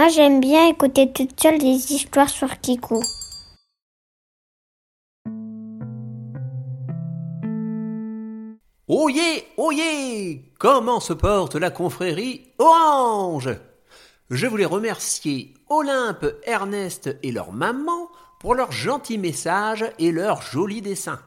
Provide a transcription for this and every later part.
Moi, j'aime bien écouter toute seule des histoires sur Kiku. Oyez, oyez Comment se porte la confrérie Orange? Je voulais remercier Olympe, Ernest et leur maman pour leurs gentils messages et leurs jolis dessins.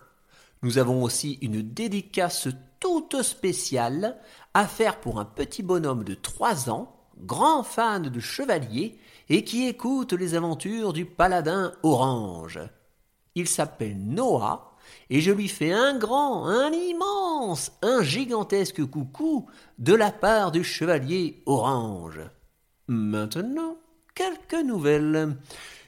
Nous avons aussi une dédicace toute spéciale à faire pour un petit bonhomme de 3 ans, grand fan de chevalier et qui écoute les aventures du paladin orange. Il s'appelle Noah et je lui fais un grand, un immense, un gigantesque coucou de la part du chevalier orange. Maintenant, quelques nouvelles.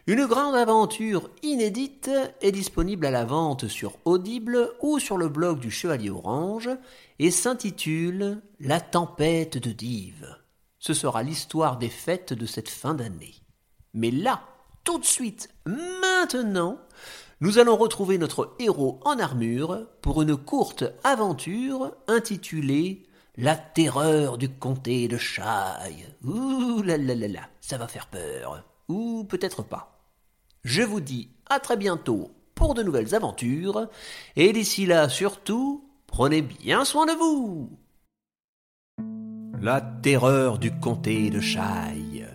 Une grande aventure inédite est disponible à la vente sur Audible ou sur le blog du Chevalier Orange et s'intitule La tempête de Dive. Ce sera l'histoire des fêtes de cette fin d'année. Mais là, tout de suite, maintenant, nous allons retrouver notre héros en armure pour une courte aventure intitulée La terreur du comté de Chaille. Ouh là là là là, ça va faire peur. Ou peut-être pas. Je vous dis à très bientôt pour de nouvelles aventures, et d'ici là surtout, prenez bien soin de vous. La terreur du comté de Chaille.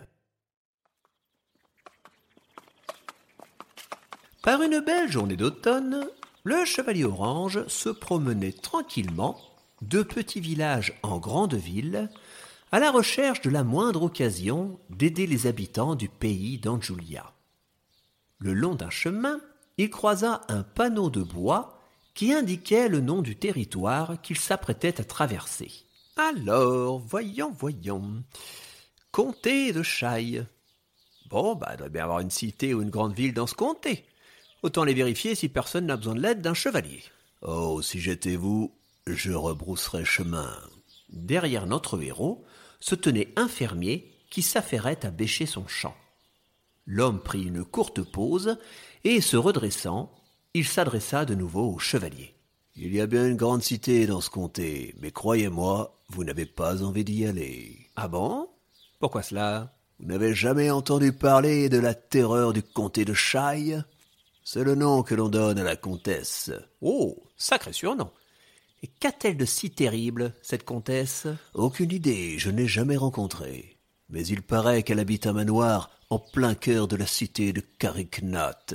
Par une belle journée d'automne, le chevalier orange se promenait tranquillement de petits villages en grandes villes, à la recherche de la moindre occasion d'aider les habitants du pays d'Anjulia. Le long d'un chemin, il croisa un panneau de bois qui indiquait le nom du territoire qu'il s'apprêtait à traverser. Alors, voyons, voyons. Comté de Chaille. Bon, bah, il doit bien y avoir une cité ou une grande ville dans ce comté. Autant les vérifier si personne n'a besoin de l'aide d'un chevalier. Oh, si j'étais vous, je rebrousserais chemin. Derrière notre héros se tenait un fermier qui s'affairait à bêcher son champ. L'homme prit une courte pause, et se redressant, il s'adressa de nouveau au chevalier. Il y a bien une grande cité dans ce comté, mais croyez-moi, vous n'avez pas envie d'y aller. Ah bon? Pourquoi cela? Vous n'avez jamais entendu parler de la terreur du comté de Chaille C'est le nom que l'on donne à la comtesse. Oh, sacré surnom. Et qu'a-t-elle de si terrible, cette comtesse? Aucune idée, je n'ai jamais rencontré. Mais il paraît qu'elle habite un manoir en plein cœur de la cité de Carricknot,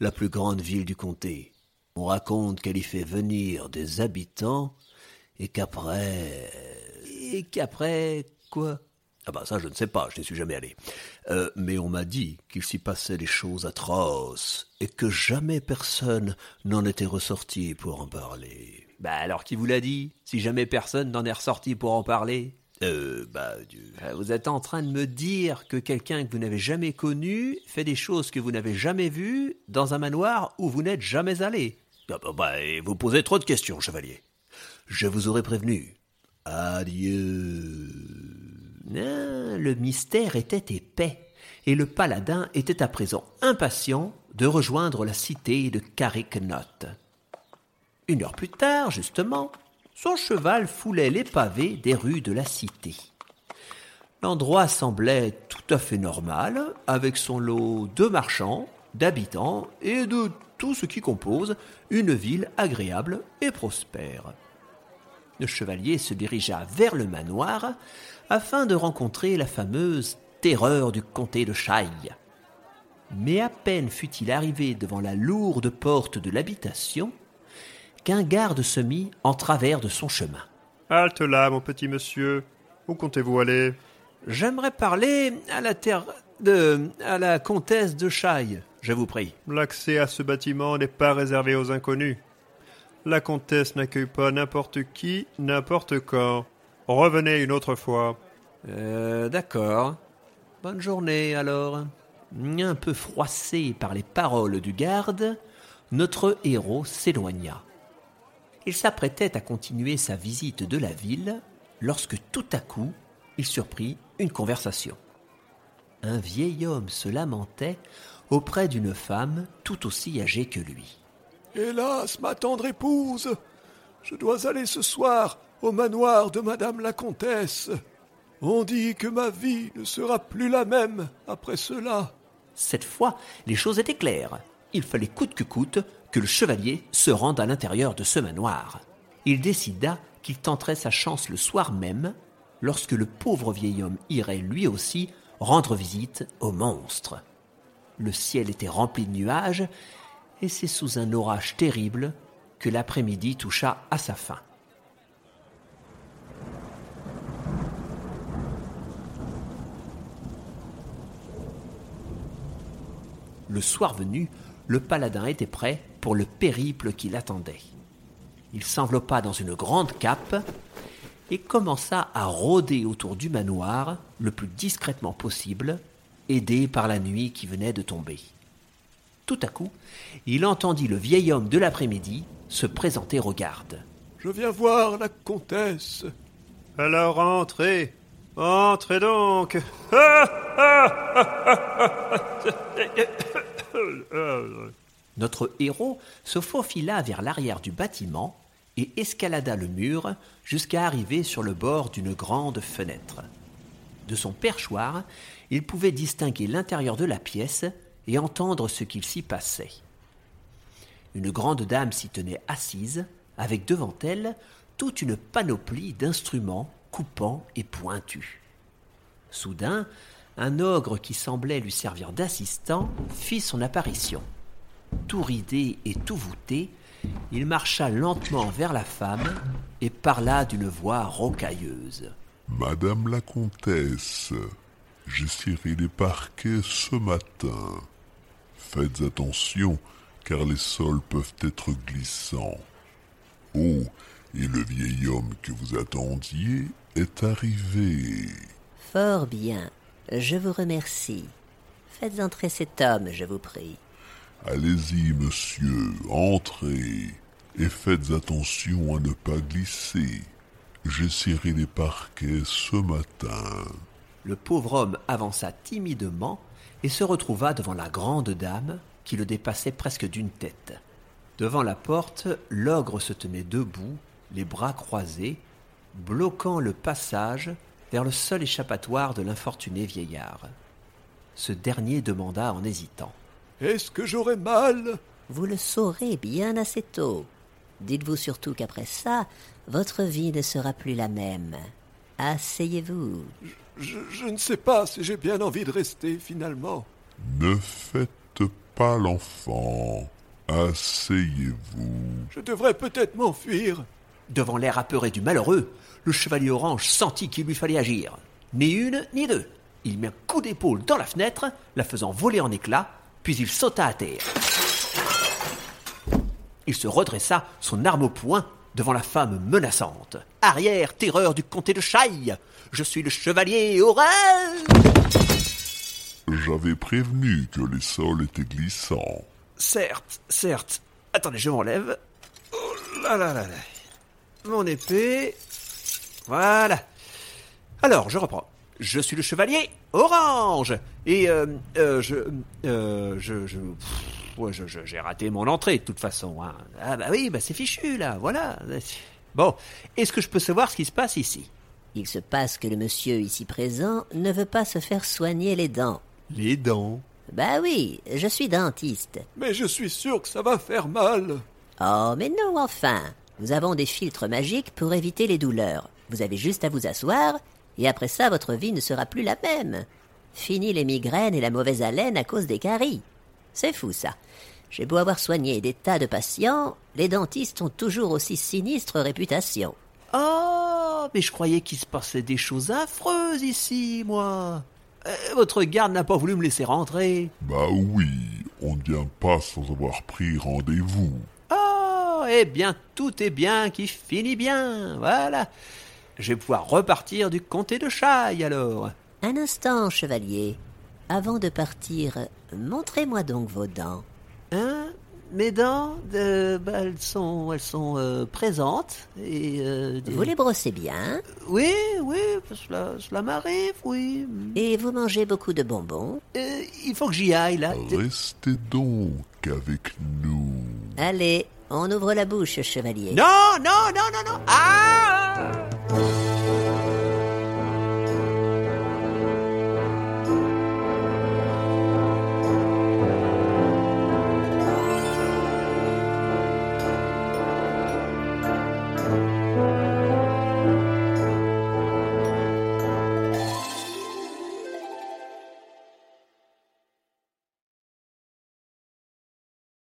la plus grande ville du comté. On raconte qu'elle y fait venir des habitants et qu'après. Et qu'après. quoi? Ah bah ça je ne sais pas, je n'y suis jamais allé. Euh, mais on m'a dit qu'il s'y passait des choses atroces et que jamais personne n'en était ressorti pour en parler. Bah alors qui vous l'a dit? Si jamais personne n'en est ressorti pour en parler? Euh, bah, euh, vous êtes en train de me dire que quelqu'un que vous n'avez jamais connu fait des choses que vous n'avez jamais vues dans un manoir où vous n'êtes jamais allé. Ah bah, bah, vous posez trop de questions, chevalier. Je vous aurais prévenu. Adieu. Ah, le mystère était épais, et le paladin était à présent impatient de rejoindre la cité de Carricknot. Une heure plus tard, justement, son cheval foulait les pavés des rues de la cité. L'endroit semblait tout à fait normal, avec son lot de marchands, d'habitants et de tout ce qui compose une ville agréable et prospère. Le chevalier se dirigea vers le manoir afin de rencontrer la fameuse terreur du comté de Chaille. Mais à peine fut-il arrivé devant la lourde porte de l'habitation qu'un garde se mit en travers de son chemin. Halte là, mon petit monsieur. Où comptez-vous aller? J'aimerais parler à la terre de. à la comtesse de Chaille, je vous prie. L'accès à ce bâtiment n'est pas réservé aux inconnus. La comtesse n'accueille pas n'importe qui, n'importe quand. Revenez une autre fois. Euh, d'accord. Bonne journée alors. Un peu froissé par les paroles du garde, notre héros s'éloigna. Il s'apprêtait à continuer sa visite de la ville lorsque tout à coup il surprit une conversation. Un vieil homme se lamentait auprès d'une femme tout aussi âgée que lui. Hélas, ma tendre épouse, je dois aller ce soir au manoir de Madame la Comtesse. On dit que ma vie ne sera plus la même après cela. Cette fois, les choses étaient claires. Il fallait coûte que coûte que le chevalier se rende à l'intérieur de ce manoir. Il décida qu'il tenterait sa chance le soir même, lorsque le pauvre vieil homme irait lui aussi rendre visite au monstre. Le ciel était rempli de nuages, et c'est sous un orage terrible que l'après-midi toucha à sa fin. Le soir venu, le paladin était prêt pour le périple qui l'attendait. Il s'enveloppa dans une grande cape et commença à rôder autour du manoir le plus discrètement possible, aidé par la nuit qui venait de tomber. Tout à coup, il entendit le vieil homme de l'après-midi se présenter aux gardes. Je viens voir la comtesse. Alors entrez, entrez donc. Notre héros se faufila vers l'arrière du bâtiment et escalada le mur jusqu'à arriver sur le bord d'une grande fenêtre. De son perchoir, il pouvait distinguer l'intérieur de la pièce et entendre ce qu'il s'y passait. Une grande dame s'y tenait assise, avec devant elle toute une panoplie d'instruments coupants et pointus. Soudain, un ogre qui semblait lui servir d'assistant fit son apparition. Tout ridé et tout voûté, il marcha lentement vers la femme et parla d'une voix rocailleuse. Madame la comtesse, j'ai ciré les parquets ce matin. Faites attention, car les sols peuvent être glissants. Oh, et le vieil homme que vous attendiez est arrivé. Fort bien, je vous remercie. Faites entrer cet homme, je vous prie. Allez-y, monsieur, entrez, et faites attention à ne pas glisser. J'ai serré les parquets ce matin. Le pauvre homme avança timidement et se retrouva devant la grande dame qui le dépassait presque d'une tête. Devant la porte, l'ogre se tenait debout, les bras croisés, bloquant le passage vers le seul échappatoire de l'infortuné vieillard. Ce dernier demanda en hésitant. Est-ce que j'aurai mal? Vous le saurez bien assez tôt. Dites-vous surtout qu'après ça, votre vie ne sera plus la même. Asseyez-vous. je, je ne sais pas si j'ai bien envie de rester finalement. Ne faites pas l'enfant. Asseyez-vous. Je devrais peut-être m'enfuir. Devant l'air apeuré du malheureux, le chevalier orange sentit qu'il lui fallait agir. Ni une, ni deux. Il mit un coup d'épaule dans la fenêtre, la faisant voler en éclats, puis il sauta à terre. Il se redressa, son arme au poing, devant la femme menaçante. Arrière, terreur du comté de Chaille Je suis le chevalier orange J'avais prévenu que les sols étaient glissants. Certes, certes. Attendez, je m'enlève. Oh là là là là. Mon épée. Voilà. Alors, je reprends. Je suis le chevalier orange. Et euh, euh, je, euh, je, je, pff, ouais, je- je- j'ai raté mon entrée de toute façon. hein. Ah bah oui, bah c'est fichu là, voilà. Bon, est-ce que je peux savoir ce qui se passe ici? Il se passe que le monsieur ici présent ne veut pas se faire soigner les dents. Les dents? Bah oui, je suis dentiste. Mais je suis sûr que ça va faire mal. Oh, mais non, enfin. Nous avons des filtres magiques pour éviter les douleurs. Vous avez juste à vous asseoir, et après ça, votre vie ne sera plus la même. Fini les migraines et la mauvaise haleine à cause des caries. C'est fou, ça. J'ai beau avoir soigné des tas de patients, les dentistes ont toujours aussi sinistre réputation. Oh, mais je croyais qu'il se passait des choses affreuses ici, moi. Euh, votre garde n'a pas voulu me laisser rentrer. Bah oui, on ne vient pas sans avoir pris rendez-vous. Oh, eh bien, tout est bien qui finit bien, voilà. Je vais pouvoir repartir du comté de Chaille, alors. Un instant, chevalier. Avant de partir, montrez-moi donc vos dents. Hein? Mes dents, euh, bah, elles sont, elles sont euh, présentes, et... euh, des- Vous les brossez bien, Oui, oui, cela, cela m'arrive, oui. et vous mangez beaucoup de bonbons. Euh, il faut que j'y aille, là. Restez donc avec nous. Allez, on ouvre la bouche, chevalier. Non, non, non, non, non Ah